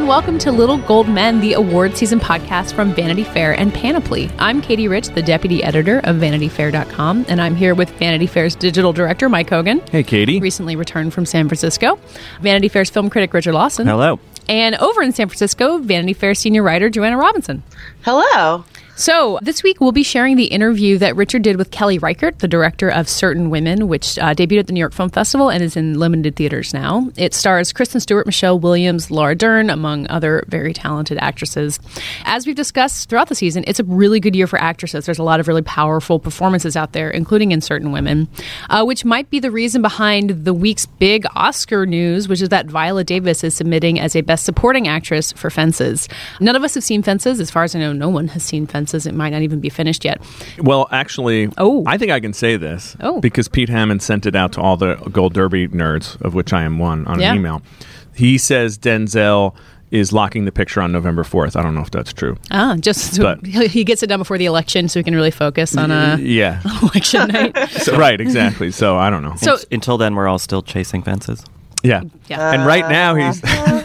and welcome to Little Gold Men, the award season podcast from Vanity Fair and Panoply. I'm Katie Rich, the deputy editor of VanityFair.com, and I'm here with Vanity Fair's digital director, Mike Hogan. Hey, Katie. Recently returned from San Francisco. Vanity Fair's film critic, Richard Lawson. Hello. And over in San Francisco, Vanity Fair senior writer, Joanna Robinson. Hello. So, this week we'll be sharing the interview that Richard did with Kelly Reichardt, the director of Certain Women, which uh, debuted at the New York Film Festival and is in limited theaters now. It stars Kristen Stewart, Michelle Williams, Laura Dern, among other very talented actresses. As we've discussed throughout the season, it's a really good year for actresses. There's a lot of really powerful performances out there, including in Certain Women, uh, which might be the reason behind the week's big Oscar news, which is that Viola Davis is submitting as a Best Supporting Actress for Fences. None of us have seen Fences. As far as I know, no one has seen Fences. It might not even be finished yet. Well, actually, Oh. I think I can say this Oh. because Pete Hammond sent it out to all the Gold Derby nerds, of which I am one, on Yeah. an email. He says Denzel is locking the picture on November 4th. I don't know if that's true. Ah, just so But- he he gets it done before the election, so he can really focus on a yeah. election night. So, right, exactly. So I don't know. So Until then, we're all still chasing fences. yeah. Yeah. And right now he's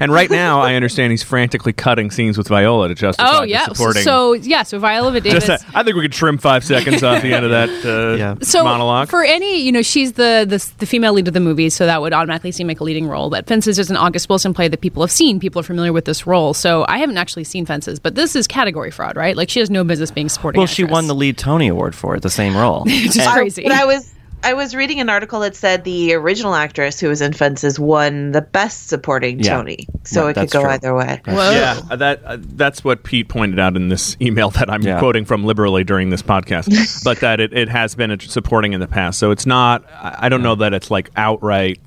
And right now I understand he's frantically cutting scenes with Viola to justify oh the yeah, supporting so yeah, so Viola Davis. Just that- I think we could trim five seconds off the end of that uh, Yeah. so monologue. for any, you know, she's the, the the female lead of the movie, so that would automatically seem like a leading role. But Fences is an August Wilson play that people have seen. People are familiar with this role. So I haven't actually seen Fences, but this is category fraud, right? Like she has no business being supporting. Well, she won the lead Tony Award for it, the same role. which is crazy. But I was I was reading an article that said the original actress who was in Fences won the best supporting Yeah. Tony. So Right, it could go true. either way. Whoa. Yeah, uh, that uh, that's what Pete pointed out in this email that I'm Yeah. quoting from liberally during this podcast. but that it, it has been a supporting in the past, so it's not. I I don't know that it's like outright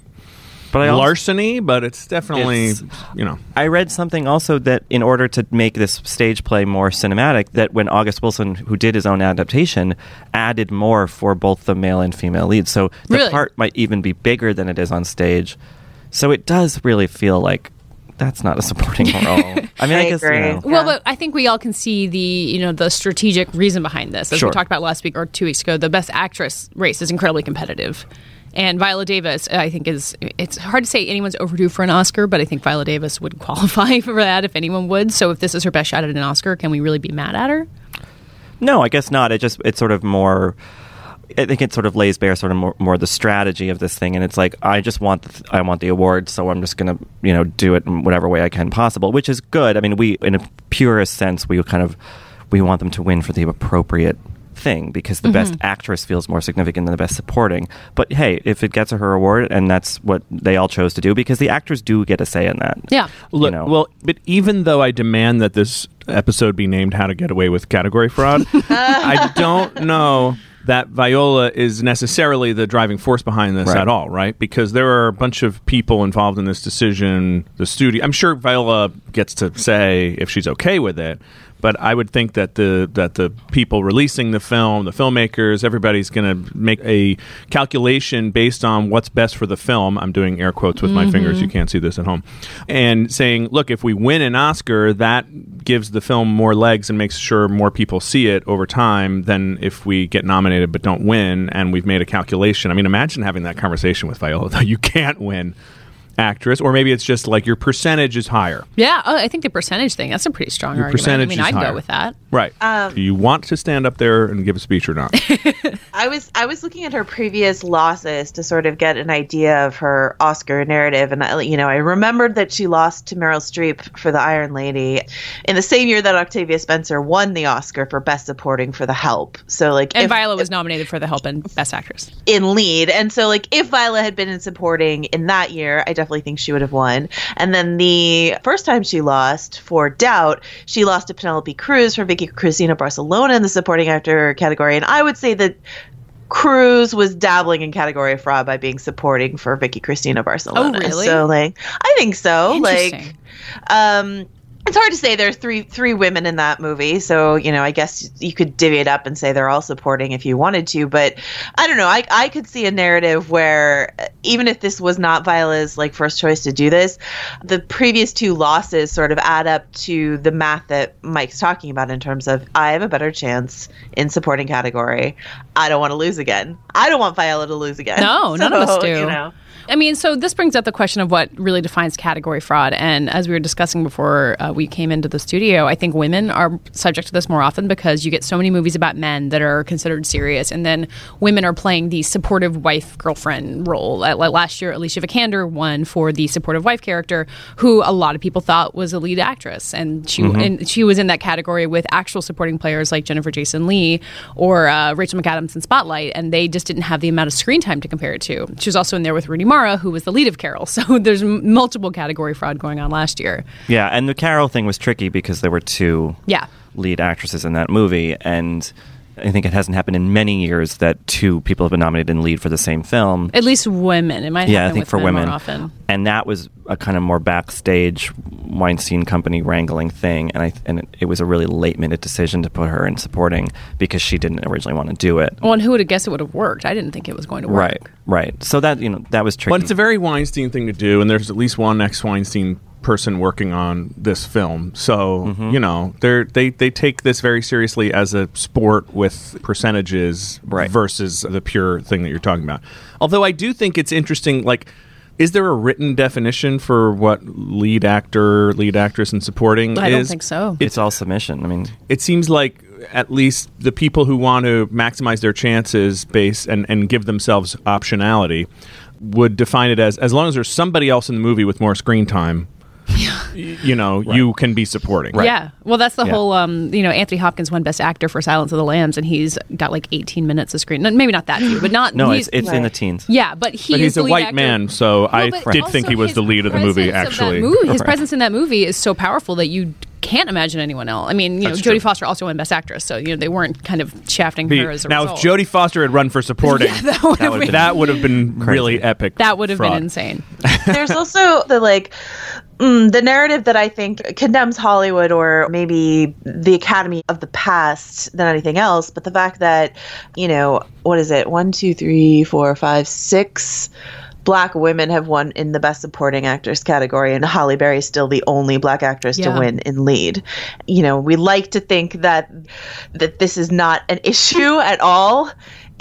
but I also, larceny, but it's definitely It's- you know. I read something also that in order to make this stage play more cinematic, that when August Wilson, who did his own adaptation, added more for both the male and female leads, so the Really? part might even be bigger than it is on stage. So it does really feel like that's not a supporting role. I mean, I, I guess you know. Well, Yeah. but I think we all can see the you know the strategic reason behind this. As Sure. we talked about last week or two weeks ago, the best actress race is incredibly competitive. And Viola Davis, I think, is it's hard to say anyone's overdue for an Oscar, but I think Viola Davis would qualify for that if anyone would. So if this is her best shot at an Oscar, can we really be mad at her? No, I guess not. It just it's sort of more. I think it sort of lays bare sort of more, more the strategy of this thing, and it's like I just want the, I want the award, so I'm just gonna you know do it in whatever way I can possible, which is good. I mean, we in a purest sense, we kind of we want them to win for the appropriate thing because the best mm-hmm. actress feels more significant than the best supporting. But hey, if it gets her her award, and that's what they all chose to do, because the actors do get a say in that. Yeah. Look, know. well, but even though I demand that this episode be named "How to Get Away with Category Fraud," I don't know that Viola is necessarily the driving force behind this Right. at all, right? Because there are a bunch of people involved in this decision. The studio, I'm sure Viola gets to say if she's okay with it. But I would think that the that the people releasing the film, the filmmakers, everybody's going to make a calculation based on what's best for the film. I'm doing air quotes with my fingers. You mm-hmm. can't see this at home. And saying, look, if we win an Oscar, that gives the film more legs and makes sure more people see it over time than if we get nominated but don't win. And we've made a calculation. I mean, imagine having that conversation with Viola. Though you can't win actress, or maybe it's just like your percentage is higher. Yeah, oh, I think the percentage thing, that's a pretty strong Your argument. percentage I mean, is I'd higher. go with that. Right. Um, Do you want to stand up there and give a speech or not? I was I was looking at her previous losses to sort of get an idea of her Oscar narrative, and I, you know I remembered that she lost to Meryl Streep for The Iron Lady in the same year that Octavia Spencer won the Oscar for Best Supporting for The Help. So like, And if- Viola was nominated for the Help and Best Actress. in lead. And so, like, if Viola had been in supporting in that year, I definitely think she would have won. And then the first time she lost for Doubt, she lost to Penelope Cruz for Vicky Cristina Barcelona in the supporting actor category. And I would say that. Cruz was dabbling in category fraud by being supporting for Vicky Cristina Barcelona. Oh, really? So like I think so. Like um it's hard to say there's three three women in that movie so you know i guess you could divvy it up and say they're all supporting if you wanted to but i don't know. I, I could see a narrative where uh, even if this was not viola's like first choice to do this the previous two losses sort of add up to the math that mike's talking about in terms of i have a better chance in supporting category. I don't want to lose again. I don't want viola to lose again. No, none of us do. you know I mean, so this brings up the question of what really defines category fraud. And as we were discussing before uh, we came into the studio, I think women are subject to this more often because you get so many movies about men that are considered serious, and then women are playing the supportive wife girlfriend role. Like last year, Alicia Vikander won for the supportive wife character, who a lot of people thought was a lead actress, and she Mm-hmm. and she was in that category with actual supporting players like Jennifer Jason Leigh or uh, Rachel McAdams in Spotlight, and they just didn't have the amount of screen time to compare it to. She was also in there with Rooney Mara, who was the lead of Carol. So there's multiple category fraud going on last year. Yeah, and the Carol thing was tricky because there were two Yeah. lead actresses in that movie, and I think it hasn't happened in many years that two people have been nominated in lead for the same film. At least women. It might yeah, I happen think with for men women, more often. and that was a kind of more backstage Weinstein Company wrangling thing, and I and it, it was a really late minute decision to put her in supporting because she didn't originally want to do it. Well, and who would have guessed it would have worked? I didn't think it was going to work. Right, right. So that you know that was tricky. But it's a very Weinstein thing to do, and there's at least one ex Weinstein person working on this film. So Mm-hmm. you know, they they they take this very seriously as a sport with percentages Right. versus the pure thing that you're talking about. Although I do think it's interesting, like. Is there a written definition for what lead actor, lead actress, and supporting I don't think so. it's all submission. I mean, it seems like at least the people who want to maximize their chances base and, and give themselves optionality would define it as as long as there's somebody else in the movie with more screen time y- you know you can be supporting right. Yeah. Well, that's the Yeah. whole, um, you know, Anthony Hopkins won Best Actor for Silence of the Lambs, and he's got like 18 minutes of screen. No, Maybe not that few, but not. no, he's, it's, it's in the teens. Yeah, but he but he's a white actor. man so i No, but did think he was the lead of the movie presence of that actually movie- his Right. presence in that movie is so powerful that you can't imagine anyone else. I mean, you That's know, Jodie. Foster also won Best Actress, so you know they weren't kind of shafting Be- her as a now result. if jodie foster had run for supporting that would have would've been, been- that would have been really epic that would have been insane. There's also the like mm, the narrative that I think condemns Hollywood or maybe the Academy of the past than anything else, but the fact that you know what is it? One, two, three, four, five, six. Black women have won in the Best Supporting Actress category, and Halle Berry is still the only Black actress Yeah. to win in lead. You know, we like to think that that this is not an issue at all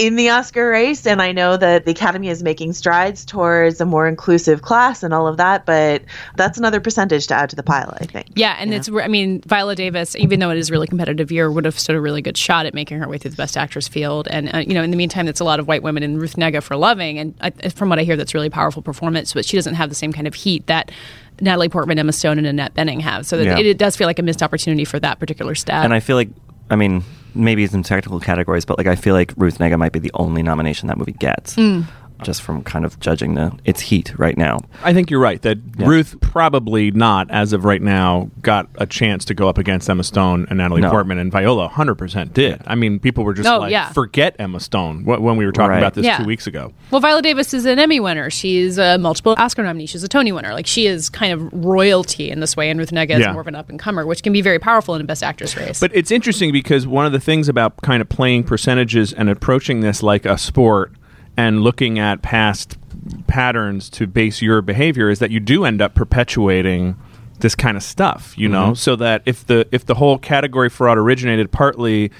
in the Oscar race, and I know that the Academy is making strides towards a more inclusive class and all of that, but that's another percentage to add to the pile, I think. Yeah, and it's I mean Viola Davis, even though it is a really competitive year, would have stood a really good shot at making her way through the Best Actress field. And uh, you know, in the meantime, it's a lot of white women and Ruth Negga for Loving, and I, from what I hear, that's a really powerful performance. But she doesn't have the same kind of heat that Natalie Portman, Emma Stone, and Annette Bening have. So that Yeah. it, it does feel like a missed opportunity for that particular stat. And I feel like, I mean, maybe in technical categories, but like I feel like Ruth Negga might be the only nomination that movie gets, Hmm. Just from kind of judging the its heat right now. I think you're right that Yeah. Ruth probably not, as of right now, got a chance to go up against Emma Stone and Natalie No. Portman, and Viola 100% did. I mean, people were just Oh, like, yeah. forget Emma Stone when we were talking Right. about this Yeah. two weeks ago. Well, Viola Davis is an Emmy winner. She's a multiple Oscar nominee. She's a Tony winner. Like she is kind of royalty in this way, and Ruth Negga is Yeah. more of an up and comer, which can be very powerful in a Best Actress race. But it's interesting because one of the things about kind of playing percentages and approaching this like a sport and looking at past patterns to base your behavior is that you do end up perpetuating this kind of stuff, you know, mm-hmm. so that if the if the whole category fraud originated partly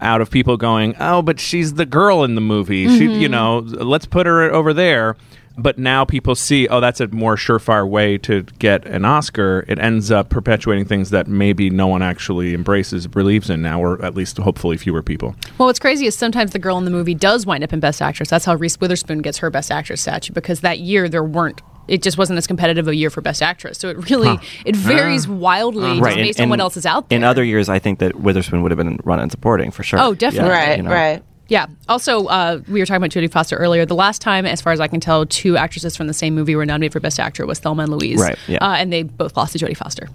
out of people going, "Oh, but she's the girl in the movie. She, mm-hmm. you know, let's put her over there." But now people see, oh, that's a more surefire way to get an Oscar. It ends up perpetuating things that maybe no one actually embraces, believes in now, or at least hopefully fewer people. Well, what's crazy is sometimes the girl in the movie does wind up in Best Actress. That's how Reese Witherspoon gets her Best Actress statue because that year there weren't. It just wasn't as competitive a year for Best Actress. So it really it varies uh-huh. wildly just Right, and- based on what else is out there. In other years, I think that Witherspoon would have been run in supporting for sure. Oh, definitely. Yeah, right, you know. right. Yeah. Also, uh, we were talking about Jodie Foster earlier. The last time, as far as I can tell, two actresses from the same movie were nominated for Best Actor was Thelma and Louise. Right, yeah. Uh, and they both lost to Jodie Foster.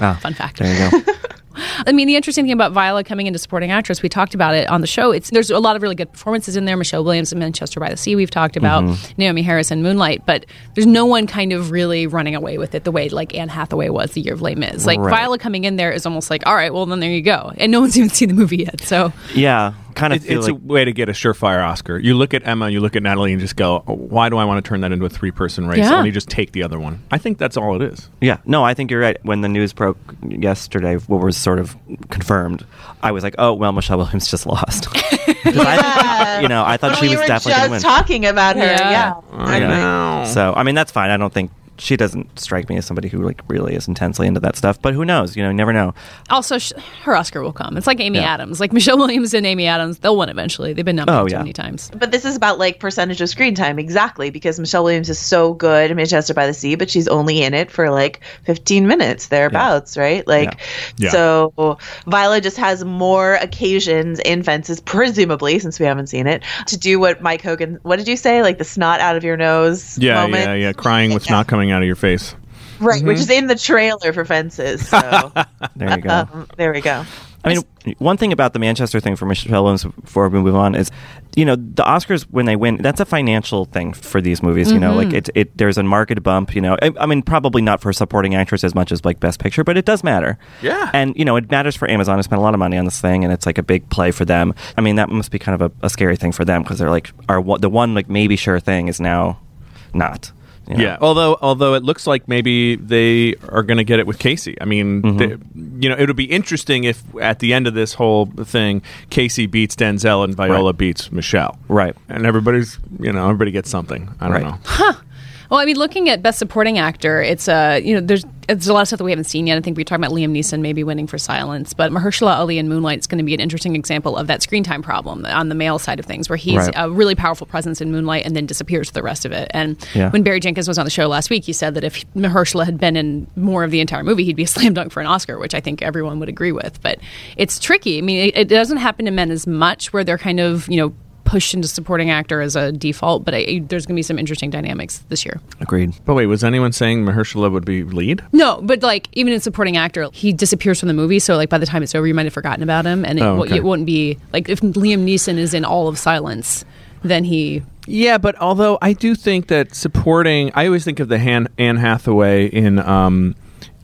Ah, Fun fact. There you go. I mean, the interesting thing about Viola coming into supporting actress, we talked about it on the show. It's there's a lot of really good performances in there. Michelle Williams in Manchester by the Sea, we've talked about Mm-hmm. Naomie Harris in Moonlight, but there's no one kind of really running away with it the way like Anne Hathaway was the year of Les Mis. Like Right. Viola coming in there is almost like, all right, well then there you go, and no one's even seen the movie yet. So yeah, kind of It- feel it's like a way to get a surefire Oscar. You look at Emma, you look at Natalie, and just go, oh, "Why do I want to turn that into a three-person race? Yeah. Let me just take the other one." I think that's all it is. Yeah, no, I think you're right. When the news broke yesterday, what was sort of confirmed, I was like, "Oh, well, Michelle Williams just lost." I, you know, I thought When she we was were definitely just going to win. talking about her. Yeah. Yeah. I Yeah. know. So, I mean, that's fine. I don't think she doesn't strike me as somebody who like really is intensely into that stuff. But who knows? You know, you never know. Also, sh- her Oscar will come. It's like Amy Yeah. Adams, like Michelle Williams and Amy Adams. They'll win eventually. They've been nominated Oh, too yeah. many times. But this is about like percentage of screen time, exactly, because Michelle Williams is so good in Manchester by the Sea, but she's only in it for like 15 minutes thereabouts, right? Like, Yeah. so Viola just has more occasions in Fences, presumably, since we haven't seen it, to do what Mike Hogan, what did you say? Like the snot out of your nose Yeah, moment? yeah, yeah. Crying with snot coming out of your face. Right, which is in the trailer for Fences. So There you go. um, there we go. I mean, one thing about the Manchester thing for Michelle Williams before we move on is, you know, the Oscars when they win, that's a financial thing for these movies. You know, like it, it there's a market bump. You know, I, I mean, probably not for supporting actress as much as like Best Picture, but it does matter. Yeah. and you know, it matters for Amazon to spend a lot of money on this thing, and it's like a big play for them. I mean, that must be kind of a, a scary thing for them because they're like, our the one like maybe sure thing is now not. You know? Yeah, although although it looks like maybe they are going to get it with Casey. I mean, Mm-hmm. they- you know, it would be interesting if at the end of this whole thing, Casey beats Denzel and Viola Right. beats Michelle. Right. And everybody's, you know, everybody gets something. I don't Right. know. Well, I mean, looking at Best Supporting Actor, it's uh, you know, there's there's a lot of stuff that we haven't seen yet. I think we talked about Liam Neeson maybe winning for Silence, but Mahershala Ali in Moonlight is going to be an interesting example of that screen time problem on the male side of things, where he's Right. a really powerful presence in Moonlight and then disappears for the rest of it. And Yeah. when Barry Jenkins was on the show last week, he said that if Mahershala had been in more of the entire movie, he'd be a slam dunk for an Oscar, which I think everyone would agree with. But it's tricky. I mean, it, it doesn't happen to men as much, where they're kind of you know pushed into supporting actor as a default. But I, there's going to be some interesting dynamics this year. Agreed. But wait, was anyone saying Mahershala would be lead? No, but like even in supporting actor, he disappears from the movie. So like by the time it's over, you might have forgotten about him, and it, oh, okay. it wouldn't be like if Liam Neeson is in all of Silence, then he. Yeah, but although I do think that supporting, I always think of the Han, Anne Hathaway in um,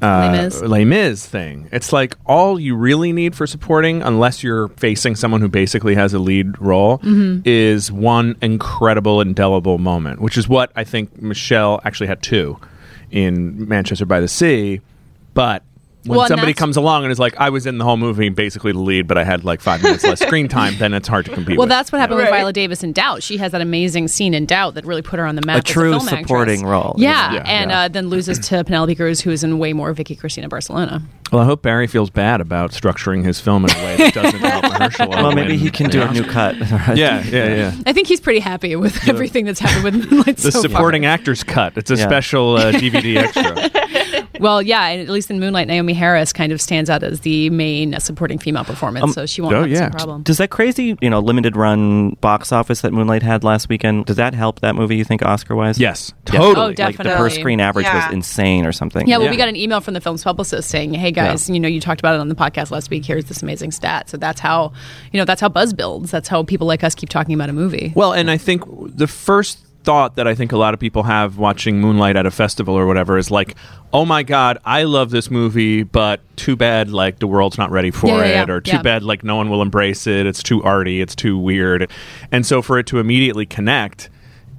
uh, Les Mis. Les Mis thing. It's like all you really need for supporting, unless you're facing someone who basically has a lead role, Mm-hmm. is one incredible, indelible moment, which is what I think Michelle actually had two in Manchester by the Sea. But when Well, somebody comes along and is like, I was in the whole movie, basically the lead, but I had like five minutes less screen time, then it's hard to compete Well, with. that's what happened Right. with Viola Davis in Doubt. She has that amazing scene in Doubt that really put her on the map. A as true film supporting actress. role. Yeah, Yeah, and yeah. Uh, then loses to Penelope Cruz, who is in way more Vicky Cristina Barcelona. Well, I hope Barry feels bad about structuring his film in a way that doesn't help Mahershala. Well, maybe he can the do a new cut. Yeah, yeah, yeah. I think he's pretty happy with everything that's happened with Moonlight The so far. supporting actors cut. It's a Yeah. special uh, DVD extra. Well, yeah, at least in Moonlight, Naomie Harris kind of stands out as the main supporting female performance, um, so she won't oh, have the yeah. same problem. Does that crazy, you know, limited run box office that Moonlight had last weekend, does that help that movie, you think, Oscar wise? Yes, Yeah. totally. Oh, Like the definitely. per screen average Yeah. was insane or something. Yeah, well, we Yeah. got an email from the film's publicist saying, "Hey guys, you know, you talked about it on the podcast last week. Here's this amazing stat." So that's how, you know, that's how buzz builds. That's how people like us keep talking about a movie. Well, and I think the first thought that I think a lot of people have watching Moonlight at a festival or whatever is like, "Oh my god, I love this movie, but too bad like the world's not ready for Yeah, yeah, it yeah. or too bad like no one will embrace it. It's too arty, it's too weird." And so for it to immediately connect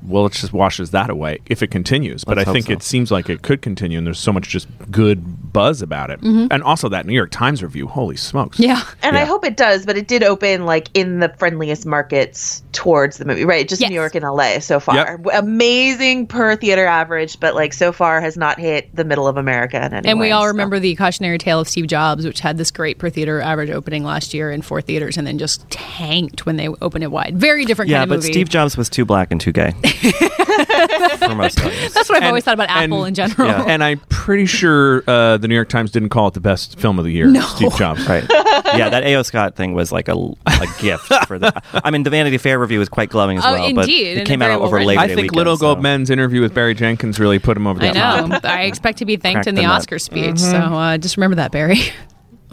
well, it just washes that away if it continues. But Let's I think so. it seems like it could continue, and there's so much just good buzz about it. Mm-hmm. And also that New York Times review, holy smokes! Yeah, And I hope it does, but it did open like in the friendliest markets towards the movie, right? Just Yes. New York and LA so far. Yep. Amazing per theater average, but like so far has not hit the middle of America in any and we all so. remember the cautionary tale of Steve Jobs, which had this great per theater average opening last year in four theaters, and then just tanked when they opened it wide. Very different Yeah, kind but movie. Steve Jobs was too black and too gay. For most audiences. That's what I've And- always thought about Apple and- in general. Yeah. And I'm pretty sure uh, the New York Times didn't call it the best film of the year. No. Steve Jobs. Right. Yeah, that A.O. Scott thing was like a, a gift for the. I mean, the Vanity Fair review was quite glowing as Oh, well, but indeed, it and came out over written. Labor I think weekend, Little so- Gold Men's interview with Barry Jenkins really put him over the top. I top. know. I expect to be thanked Cracked in the the nut. Oscar speech. So uh, just remember that, Barry.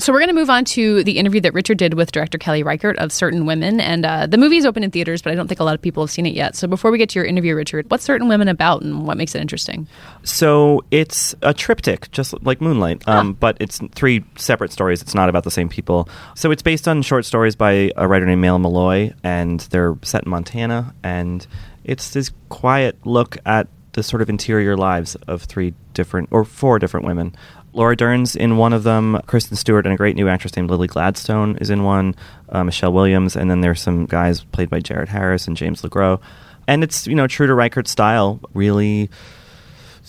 So we're going to move on to the interview that Richard did with director Kelly Reichardt of Certain Women, and uh, the movie is open in theaters, but I don't think a lot of people have seen it yet. So before we get to your interview, Richard, what's Certain Women about, and what makes it interesting? So it's a triptych, just like Moonlight, um, but it's three separate stories. It's not about the same people. So it's based on short stories by a writer named Maile Meloy, and they're set in Montana, and it's this quiet look at the sort of interior lives of three different or four different women. Laura Dern's in one of them. Kristen Stewart and a great new actress named Lily Gladstone is in one. Uh, Michelle Williams, and then there's some guys played by Jared Harris and James LeGros. And it's you know true to Reichardt's style, really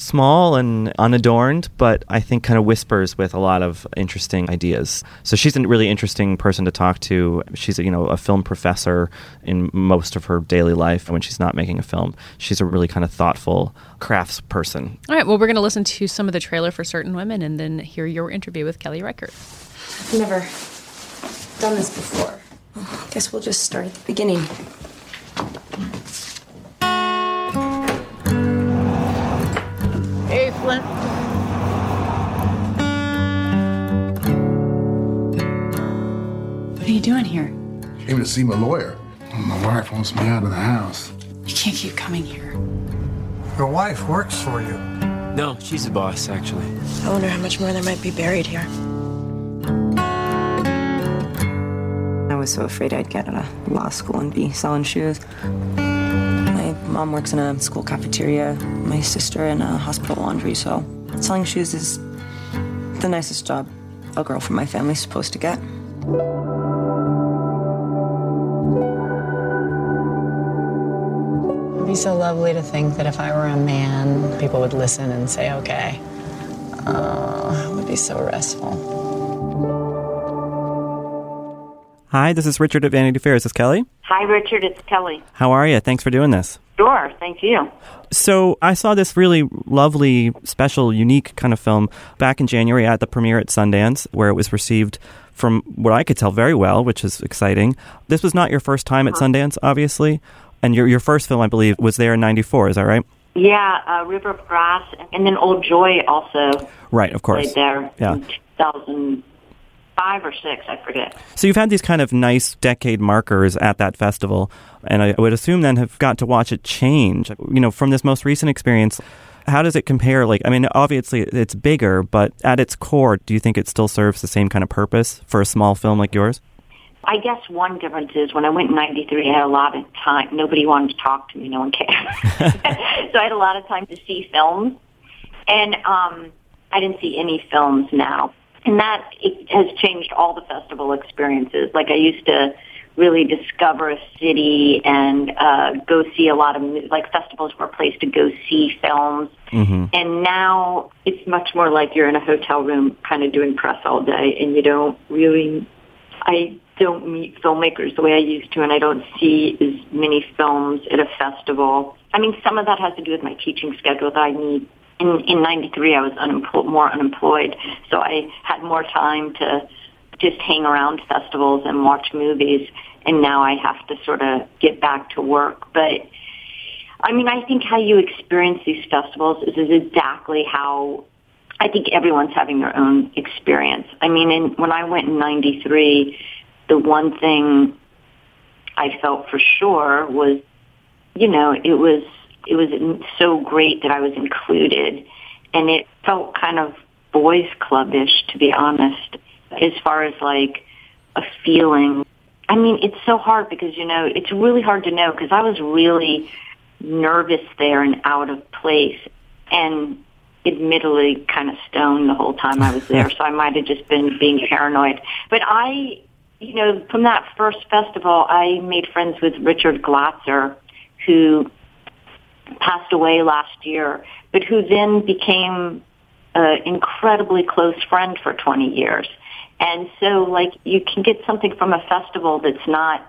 small and unadorned, but I think kind of whispers with a lot of interesting ideas. So she's a really interesting person to talk to. She's a, you know a film professor in most of her daily life when she's not making a film. She's a really kind of thoughtful crafts person. All right, well, we're going to listen to some of the trailer for Certain Women and then hear your interview with Kelly Reichardt. I've never done this before. I guess we'll just start at the beginning. Hey, Flint. What are you doing here? Came to see my lawyer. My wife wants me out of the house. You can't keep coming here. Your wife works for you. No, she's the boss, actually. I wonder how much more there might be buried here. I was so afraid I'd get out of law school and be selling shoes. Mom works in a school cafeteria, my sister in a hospital laundry, so selling shoes is the nicest job a girl from my family's supposed to get. It'd be so lovely to think that if I were a man, people would listen and say, okay. Oh, it would be so restful. Hi, this is Richard at Vanity Fair. Is this Kelly? Hi, Richard. It's Kelly. How are you? Thanks for doing this. Sure. Thank you. So I saw this really lovely, special, unique kind of film back in January at the premiere at Sundance, where it was received from what I could tell very well, which is exciting. This was not your first time at uh-huh. Sundance, obviously, and your your first film, I believe, was there in '94. Is that right? Yeah, uh, River of Grass, and then Old Joy also. Right, of course. Right there. Yeah. 2000 five or six, I forget. So you've had these kind of nice decade markers at that festival, and I would assume then have got to watch it change. You know, from this most recent experience, how does it compare? Like, I mean, obviously it's bigger, but at its core, do you think it still serves the same kind of purpose for a small film like yours? I guess one difference is when I went in '93, I had a lot of time. Nobody wanted to talk to me. No one cared. so I had a lot of time to see films, and um, I didn't see any films now. And that it has changed all the festival experiences. Like I used to really discover a city and uh, go see a lot of, like festivals were a place to go see films. Mm-hmm. And now it's much more like you're in a hotel room kind of doing press all day and you don't really, I don't meet filmmakers the way I used to and I don't see as many films at a festival. I mean, some of that has to do with my teaching schedule that I need. In, in 93, I was unempl- more unemployed, so I had more time to just hang around festivals and watch movies. And now I have to sort of get back to work. But I mean, I think how you experience these festivals is, is exactly how I think everyone's having their own experience. I mean, in, when I went in 93, the one thing I felt for sure was, you know, it was, it was so great that I was included and it felt kind of boys clubbish, to be honest, as far as like a feeling. I mean, it's so hard because, you know, it's really hard to know because I was really nervous there and out of place and admittedly kind of stoned the whole time I was there. so I might have just been being paranoid. But I, you know, from that first festival, I made friends with Richard Glatzer, who passed away last year, but who then became an incredibly close friend for 20 years. And so, like, you can get something from a festival that's not,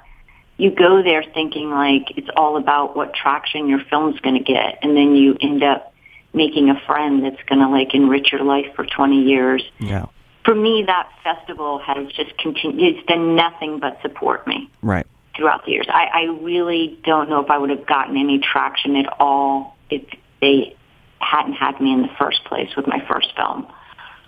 you go there thinking, like, it's all about what traction your film's going to get. And then you end up making a friend that's going to, like, enrich your life for 20 years. Yeah. For me, that festival has just continued, it's done nothing but support me Right. Throughout the years. I, I really don't know if I would have gotten any traction at all if they hadn't had me in the first place with my first film.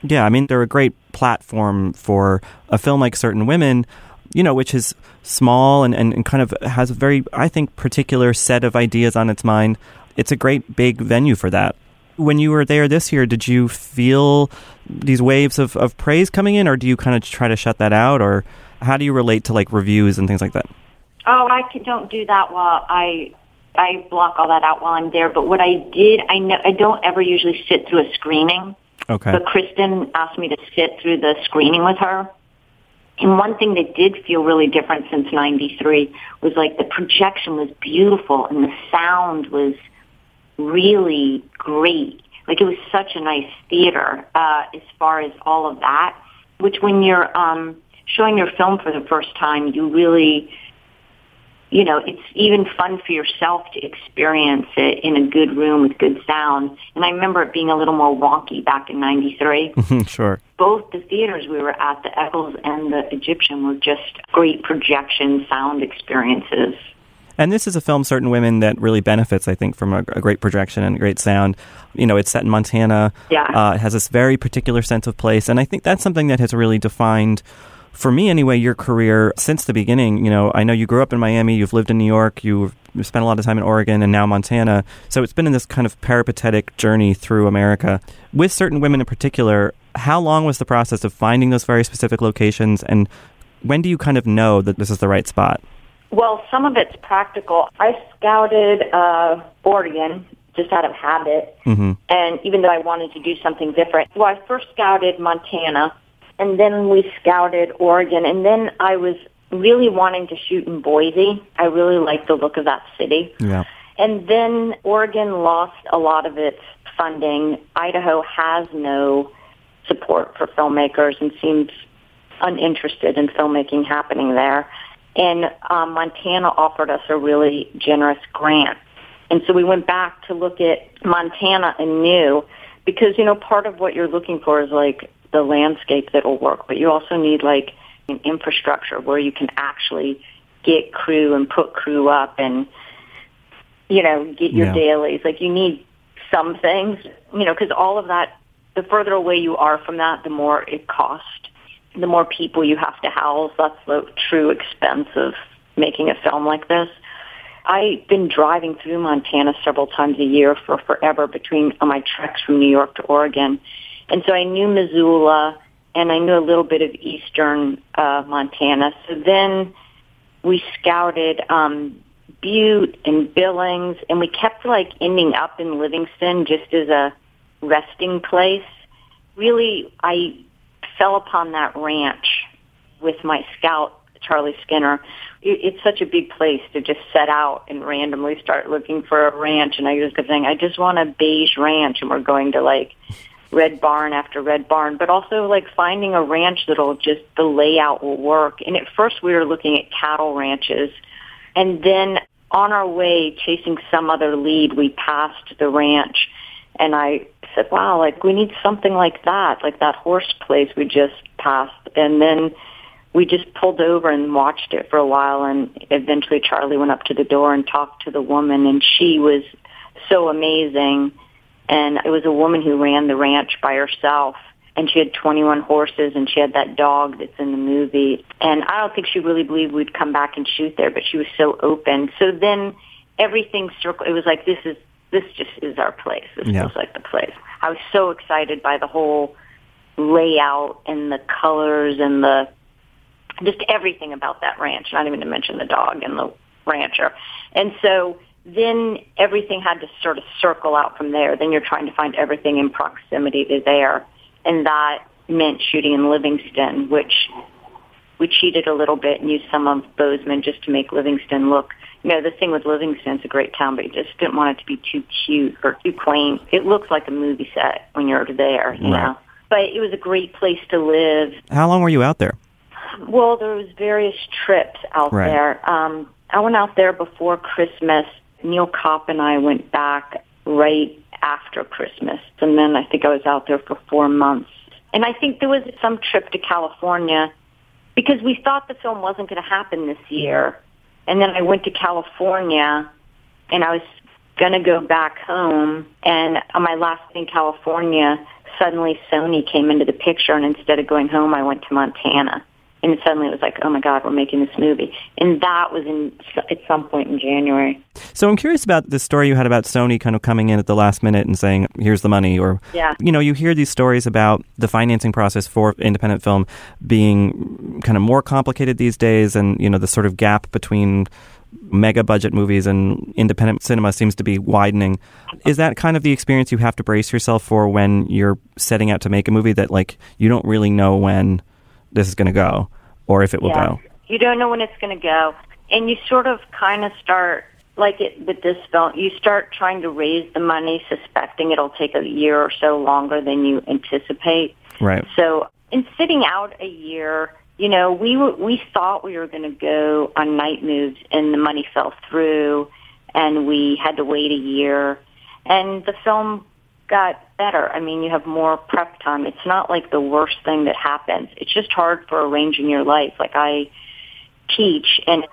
Yeah, I mean, they're a great platform for a film like Certain Women, you know, which is small and, and, and kind of has a very, I think, particular set of ideas on its mind. It's a great big venue for that. When you were there this year, did you feel these waves of, of praise coming in, or do you kind of try to shut that out, or how do you relate to like reviews and things like that? Oh, I can, don't do that while I I block all that out while I'm there. But what I did, I know I don't ever usually sit through a screening. Okay. But Kristen asked me to sit through the screening with her. And one thing that did feel really different since 93 was like the projection was beautiful and the sound was really great. Like it was such a nice theater uh, as far as all of that, which when you're um, showing your film for the first time, you really you know, it's even fun for yourself to experience it in a good room with good sound. And I remember it being a little more wonky back in 93. sure. Both the theaters we were at, the Eccles and the Egyptian, were just great projection sound experiences. And this is a film, Certain Women, that really benefits, I think, from a, a great projection and a great sound. You know, it's set in Montana. Yeah. Uh, it has this very particular sense of place. And I think that's something that has really defined for me anyway, your career since the beginning, you know, I know you grew up in Miami, you've lived in New York, you've spent a lot of time in Oregon and now Montana. So it's been in this kind of peripatetic journey through America. With certain women in particular, how long was the process of finding those very specific locations and when do you kind of know that this is the right spot? Well, some of it's practical. I scouted uh, Oregon just out of habit, mm-hmm. and even though I wanted to do something different, well, I first scouted Montana and then we scouted Oregon, and then I was really wanting to shoot in Boise. I really liked the look of that city. Yeah. And then Oregon lost a lot of its funding. Idaho has no support for filmmakers and seems uninterested in filmmaking happening there. And um, Montana offered us a really generous grant. And so we went back to look at Montana anew because, you know, part of what you're looking for is like the landscape that'll work, but you also need like an infrastructure where you can actually get crew and put crew up and you know get your Yeah. dailies. Like you need some things, you know, because all of that. The further away you are from that, the more it costs. The more people you have to house. That's the true expense of making a film like this. I've been driving through Montana several times a year for forever between on my treks from New York to Oregon. And so I knew Missoula and I knew a little bit of eastern uh, Montana. So then we scouted um, Butte and Billings, and we kept like ending up in Livingston just as a resting place. Really, I fell upon that ranch with my scout Charlie Skinner. It, it's such a big place to just set out and randomly start looking for a ranch. And I was just kept saying, I just want a beige ranch, and we're going to like red barn after red barn, but also like finding a ranch that'll just the layout will work. And at first we were looking at cattle ranches, and then on our way chasing some other lead, we passed the ranch, and I said, "Wow, like we need something like that, like that horse place we just passed." And then we just pulled over and watched it for a while, and eventually Charlie went up to the door and talked to the woman, and she was so amazing and it was a woman who ran the ranch by herself. And she had 21 horses and she had that dog that's in the movie. And i don't think she really believed we'd come back and shoot there but she was so open. So then everything circled it was like this is this just is our place. This Yeah. feels like the place. I was so excited by the whole layout and the colors and the just everything about that ranch not even to mention the dog and the rancher. And so then everything had to sort of circle out from there. Then you're trying to find everything in proximity to there. And that meant shooting in Livingston, which we cheated a little bit and used some of Bozeman just to make Livingston look. You know, the thing with Livingston, it's a great town, but you just didn't want it to be too cute or too quaint. It looks like a movie set when you're there, you Right. know. But it was a great place to live. How long were you out there? Well, there was various trips out Right. there. Um, I went out there before Christmas. Neil Kopp and I went back right after Christmas, and then I think I was out there for four months. And I think there was some trip to California because we thought the film wasn't going to happen this year. And then I went to California, and I was gonna go back home, and on my last day in California, suddenly Sony came into the picture, and instead of going home, I went to Montana. And suddenly it was like, oh my God, we're making this movie. And that was in at some point in January. So I'm curious about the story you had about Sony kind of coming in at the last minute and saying, here's the money. Or, Yeah. you know, you hear these stories about the financing process for independent film being kind of more complicated these days and, you know, the sort of gap between mega budget movies and independent cinema seems to be widening. Is that kind of the experience you have to brace yourself for when you're setting out to make a movie that like you don't really know when this is going to go or if it will Yeah. go? You don't know when it's going to go, and you sort of kind of start like it with this film. You start trying to raise the money, suspecting it'll take a year or so longer than you anticipate. Right. So, in sitting out a year, you know, we were, we thought we were going to go on night moves, and the money fell through, and we had to wait a year, and the film got better. I mean, you have more prep time. It's not like the worst thing that happens. It's just hard for arranging your life. Like I teach, and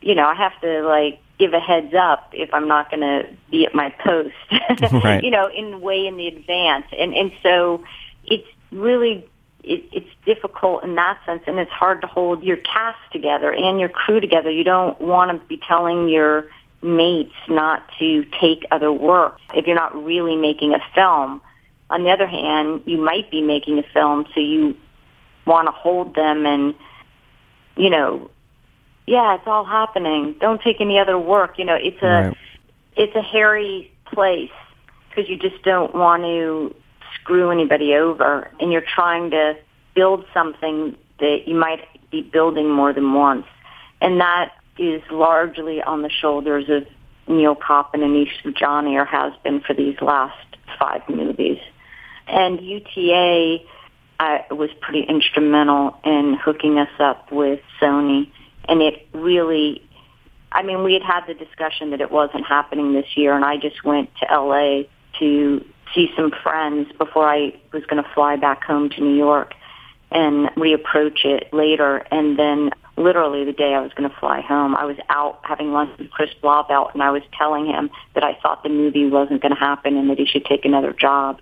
you know, I have to like give a heads up if I'm not going to be at my post. Right. You know, in way in the advance, and and so it's really it, it's difficult in that sense, and it's hard to hold your cast together and your crew together. You don't want to be telling your mates not to take other work if you're not really making a film. On the other hand, you might be making a film, so you want to hold them and, you know, yeah, it's all happening. Don't take any other work. You know, it's a Right. it's a hairy place because you just don't want to screw anybody over, and you're trying to build something that you might be building more than once, and that is largely on the shoulders of Neil Coppin and Anish Johnny, or has been for these last five movies. And UTA uh, was pretty instrumental in hooking us up with Sony, and it really I mean, we had had the discussion that it wasn't happening this year, and I just went to LA to see some friends before I was going to fly back home to New York and reapproach it later. And then, literally, the day I was going to fly home, I was out having lunch with Chris Blauvelt, and I was telling him that I thought the movie wasn't going to happen and that he should take another job.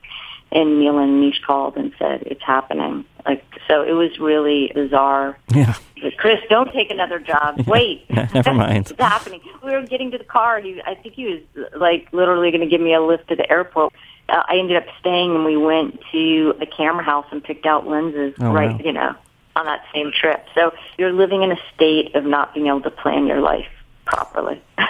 And Neil and Nish called and said it's happening. Like so, it was really bizarre. Yeah. But Chris, don't take another job. Wait. Never mind. it's happening. We were getting to the car. And he, I think he was like literally going to give me a lift to the airport. Uh, I ended up staying, and we went to a camera house and picked out lenses. Oh, right, wow. you know, on that same trip. So you're living in a state of not being able to plan your life properly.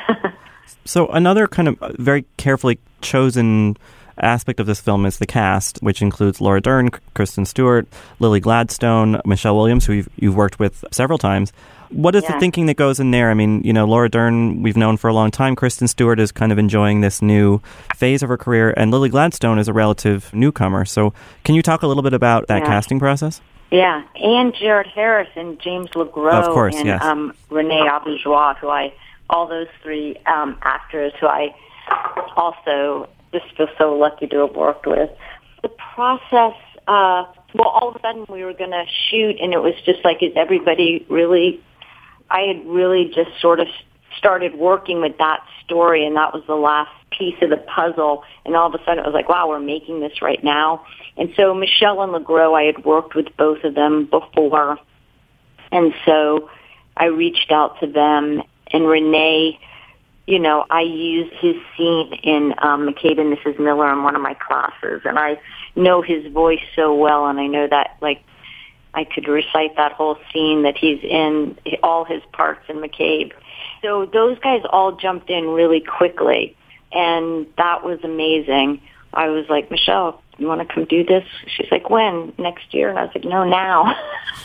So another kind of uh, very carefully chosen aspect of this film is the cast, which includes Laura Dern, Kristen Stewart, Lily Gladstone, Michelle Williams, who you've, you've worked with several times. What is the thinking that goes in there? I mean, you know, Laura Dern we've known for a long time. Kristen Stewart is kind of enjoying this new phase of her career, and Lily Gladstone is a relative newcomer. So, can you talk a little bit about that Yeah. casting process? Yeah, and Jared Harris and James LeGros Of course, and yes. um, Renee Auberjonois, who I, all those three um, actors who I also just feel so lucky to have worked with. The process, uh, well, all of a sudden we were going to shoot, and it was just like, is everybody really? I had really just sort of started working with that story, and that was the last piece of the puzzle. And all of a sudden, it was like, wow, we're making this right now. And so Michelle and LeGros, I had worked with both of them before, and so I reached out to them. And Renee, you know, I used his scene in um, McCabe and Mrs. Miller in one of my classes, and I know his voice so well, and I know that like I could recite that whole scene that he's in, all his parts in McCabe. So those guys all jumped in really quickly, and that was amazing. I was like, Michelle, you want to come do this? She's like, when? Next year? And I was like, no, now.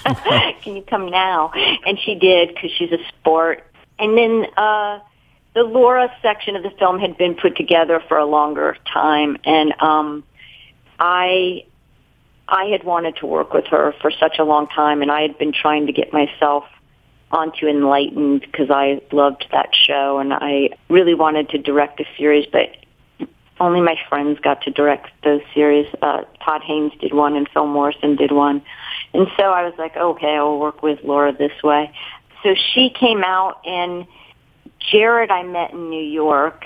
Can you come now? And she did because she's a sport. And then uh, the Laura section of the film had been put together for a longer time, and um, I I had wanted to work with her for such a long time, and I had been trying to get myself onto Enlightened because I loved that show, and I really wanted to direct a series, but only my friends got to direct those series. Uh, Todd Haynes did one, and Phil Morrison did one, and so I was like, okay, I'll work with Laura this way. So she came out, and Jared I met in New York.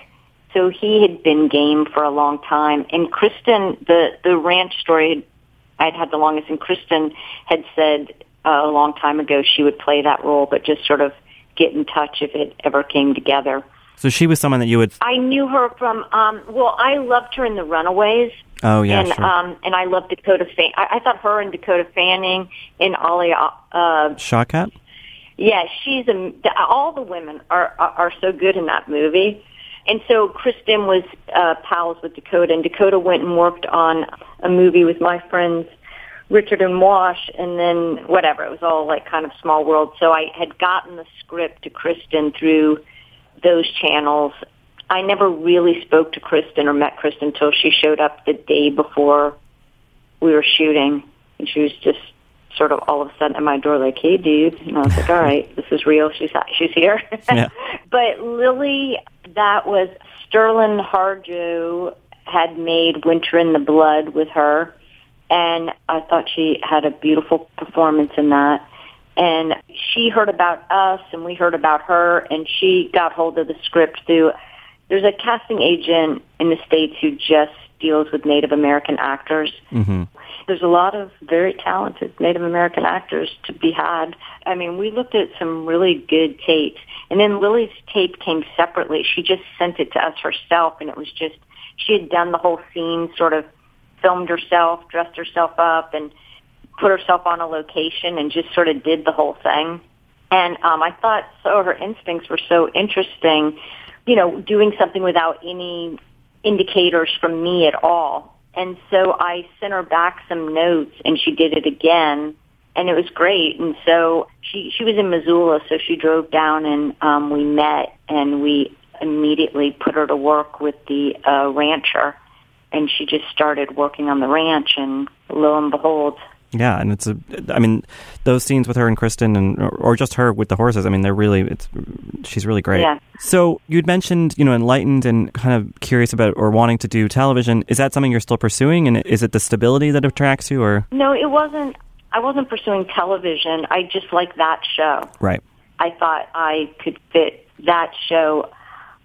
so he had been game for a long time. And Kristen, the the ranch story, I'd had the longest, and Kristen had said uh, a long time ago she would play that role, but just sort of get in touch if it ever came together. So she was someone that you would. I knew her from. Um, well, I loved her in The Runaways. Oh yeah, and sure. um, and I loved Dakota. Fan- I, I thought her and Dakota Fanning and Ollie. Uh, Shawkat. Yeah, she's a. All the women are, are are so good in that movie. And so Kristen was uh, pals with Dakota, and Dakota went and worked on a movie with my friends Richard and Wash, and then whatever. It was all like kind of small world. So I had gotten the script to Kristen through those channels. I never really spoke to Kristen or met Kristen until she showed up the day before we were shooting, and she was just sort of all of a sudden at my door like, "Hey, dude," and I was like, "All right, this is real. She's she's here." Yeah. but Lily, that was Sterlin Harjo had made Winter in the Blood with her, and I thought she had a beautiful performance in that. And she heard about us, and we heard about her, and she got hold of the script through. There's a casting agent in the states who just deals with Native American actors. Mm-hmm. There's a lot of very talented Native American actors to be had. I mean, we looked at some really good tapes, and then Lily's tape came separately. She just sent it to us herself, and it was just she had done the whole scene, sort of filmed herself, dressed herself up, and put herself on a location, and just sort of did the whole thing. And um, I thought so. Her instincts were so interesting. You know, doing something without any indicators from me at all. And so I sent her back some notes and she did it again and it was great. And so she, she was in Missoula, so she drove down and um, we met and we immediately put her to work with the uh, rancher and she just started working on the ranch and lo and behold, Yeah, and it's a. I mean, those scenes with her and Kristen, and or, just her with the horses. I mean, they're really. It's she's really great. Yeah. So you'd mentioned, you know, enlightened and kind of curious about or wanting to do television. Is that something you're still pursuing? And is it the stability that attracts you, or No, it wasn't. I wasn't pursuing television. I just liked that show. right? I thought I could fit that show.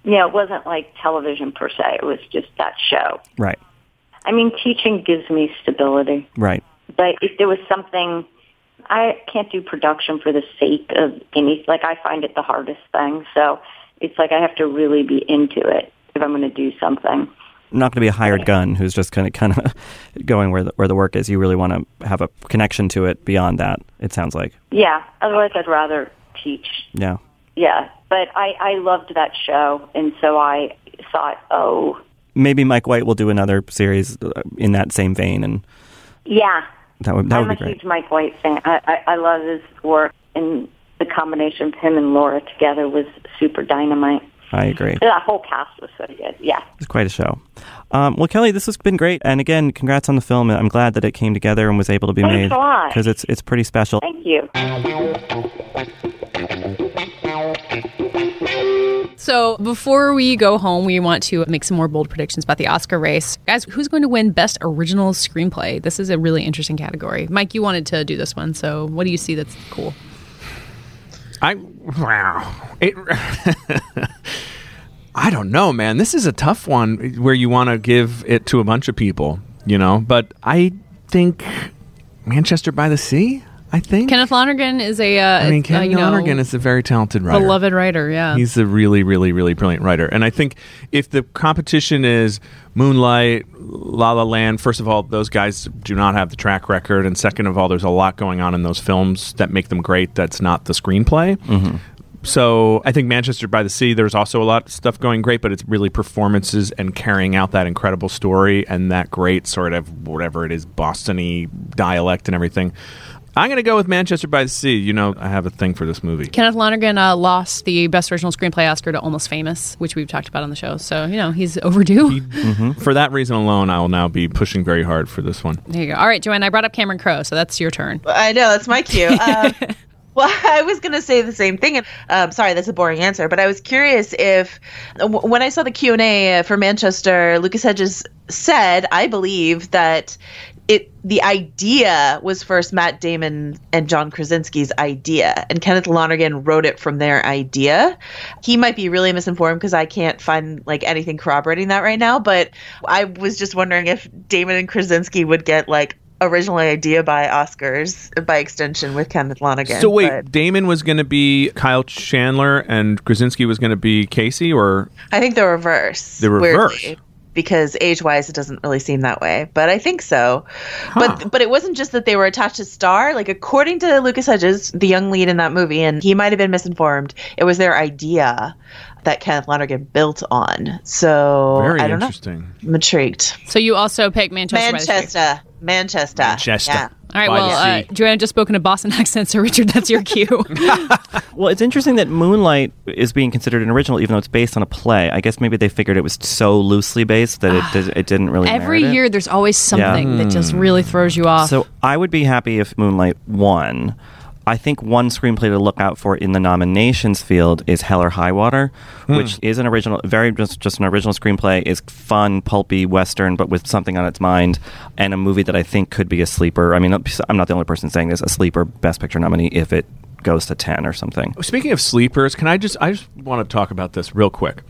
You know, it wasn't like television per se. It was just that show. Right. I mean, teaching gives me stability. Right. But if there was something, I can't do production for the sake of any. Like I find it the hardest thing. So it's like I have to really be into it if I'm going to do something. Not going to be a hired gun who's just kind of kind of going where the, where the work is. You really want to have a connection to it beyond that. It sounds like. Yeah. Otherwise, I'd rather teach. Yeah. Yeah. But I I loved that show, and so I thought, oh, Maybe Mike White will do another series uh, in that same vein, and yeah. That would that I'm would a be great. huge Mike White fan. I, I I love his work, and the combination of him and Laura together was super dynamite. I agree. That whole cast was so good. Yeah. It's quite a show. Um, well, Kelly, this has been great, and again, congrats on the film. I'm glad that it came together and was able to be Thanks made a lot. because it's it's pretty special. Thank you. So before we go home, we want to make some more bold predictions about the Oscar race. Guys, who's going to win Best Original Screenplay? This is a really interesting category. Mike, you wanted to do this one, so what do you see that's cool? I wow. It, I don't know, man. This is a tough one where you want to give it to a bunch of people, you know. But I think Manchester by the Sea. I think Kenneth Lonergan is a, uh, I mean, uh, Ken you know, Lonergan is a very talented writer. beloved writer. Yeah, He's a really, really, really brilliant writer. And I think if the competition is Moonlight, La La Land, first of all, those guys do not have the track record. And second of all, there's a lot going on in those films that make them great that's not the screenplay. So I think Manchester by the Sea, there's also a lot of stuff going great, but it's really performances and carrying out that incredible story and that great sort of whatever it is, Bostony dialect and everything. I'm going to go with Manchester by the Sea. You know, I have a thing for this movie. Kenneth Lonergan uh, lost the Best Original Screenplay Oscar to Almost Famous, which we've talked about on the show. So you know he's overdue. For that reason alone, I will now be pushing very hard for this one. There you go. All right, Joanne, I brought up Cameron Crowe, so that's your turn. I know that's my cue. Um, well, I was going to say the same thing. and um, sorry, that's a boring answer, but I was curious if w- when I saw the Q and A for Manchester, Lucas Hedges said, I believe that it the idea was first Matt Damon and John Krasinski's idea, and Kenneth Lonergan wrote it from their idea. He might be really misinformed because I can't find like anything corroborating that right now. But I was just wondering if Damon and Krasinski would get like original idea by Oscars by extension with Kenneth Lonergan. So wait, but Damon was going to be Kyle Chandler and Krasinski was going to be Casey, or I think the reverse. The reverse. weirdly, because age wise it doesn't really seem that way. But I think so. But but it wasn't just that they were attached to Star. Like according to Lucas Hedges, the young lead in that movie, and he might have been misinformed, it was their idea that Kenneth Lonergan built on. So very I don't interesting. know. I'm intrigued. So you also picked Manchester. by the Manchester. Manchester. Manchester. Yeah. All right. By Well, uh. Joanna just spoken a Boston accent, so Richard, that's your cue. Well, it's interesting that Moonlight is being considered an original, even though it's based on a play. I guess maybe they figured it was so loosely based that it, did, it didn't really. Every merit it. year, there's always something that just Hmm. really throws you off. So I would be happy if Moonlight won. I think one screenplay to look out for in the nominations field is Hell or High Water, hmm. which is an original, very just, just an original screenplay. is fun, pulpy western, but with something on its mind, and a movie that I think could be a sleeper. I mean, I'm not the only person saying this. A sleeper Best Picture nominee if it goes to ten or something. Speaking of sleepers, can I just I just want to talk about this real quick.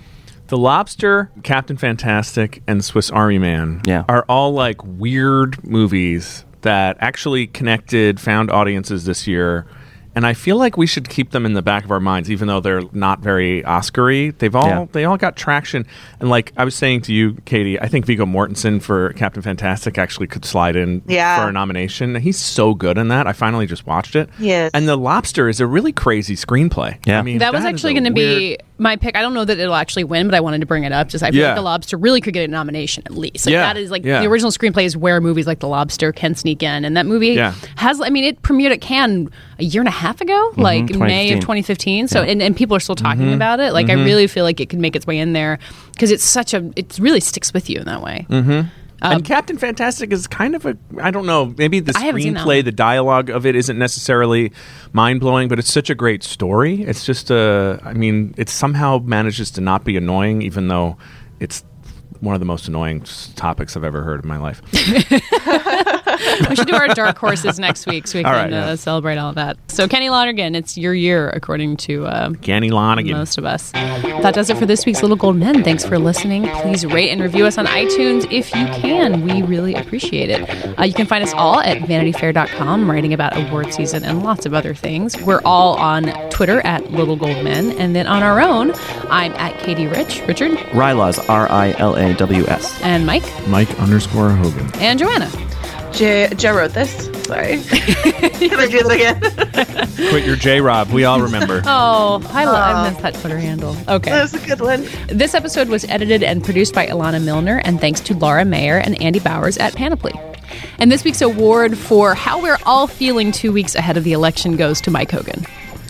The Lobster, Captain Fantastic, and Swiss Army Man Yeah. are all like weird movies that actually connected, found audiences this year. And I feel like we should keep them in the back of our minds, even though they're not very Oscary. They've all Yeah. they all got traction. And like I was saying to you, Katie, I think Viggo Mortensen for Captain Fantastic actually could slide in Yeah. for a nomination. He's so good in that. I finally just watched it. Yes. And The Lobster is a really crazy screenplay. Yeah. I mean, that was actually going to be weird- my pick. I don't know that it'll actually win, but I wanted to bring it up. Just I feel Yeah. like The Lobster really could get a nomination at least. Like Yeah, that is like yeah. the original screenplay is where movies like The Lobster can sneak in, and that movie Yeah. has. I mean, it premiered at Cannes a year and a half ago, mm-hmm. like May of 2015. 2015. So and, and people are still talking Mm-hmm. about it. Like I mm-hmm. really feel like it could make its way in there because it's such a. It really sticks with you in that way. Mm-hmm. Um, and Captain Fantastic is kind of a I don't know maybe the I haven't seen that screenplay the dialogue of it isn't necessarily mind blowing but it's such a great story it's just a I mean it somehow manages to not be annoying even though it's one of the most annoying topics I've ever heard in my life. we should do our dark horses next week so we All can right, yeah. uh, celebrate all that. So Kenny Lonergan, it's your year according to. Uh, Ganny Lonergan. most of us. That does it for this week's Little Gold Men. Thanks for listening. Please rate and review us on iTunes if you can. We really appreciate it. Uh, you can find us all at vanityfair.com, writing about award season and lots of other things. We're all on Twitter at Little Gold Men. And then on our own, I'm at Katie Rich, Richard, Rilaws, R I L A W S. and Mike, Mike underscore Hogan. and Joanna. Joe, Joe wrote this. Sorry. Can I do that again? Quit your J Rob. We all remember. Oh, I, love I missed that Twitter handle. Okay. that was a good one. This episode was edited and produced by Ilana Milner, and thanks to Laura Mayer and Andy Bowers at Panoply. And this week's award for how we're all feeling two weeks ahead of the election goes to Mike Hogan.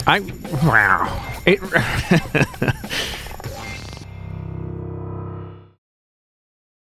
I wow. It,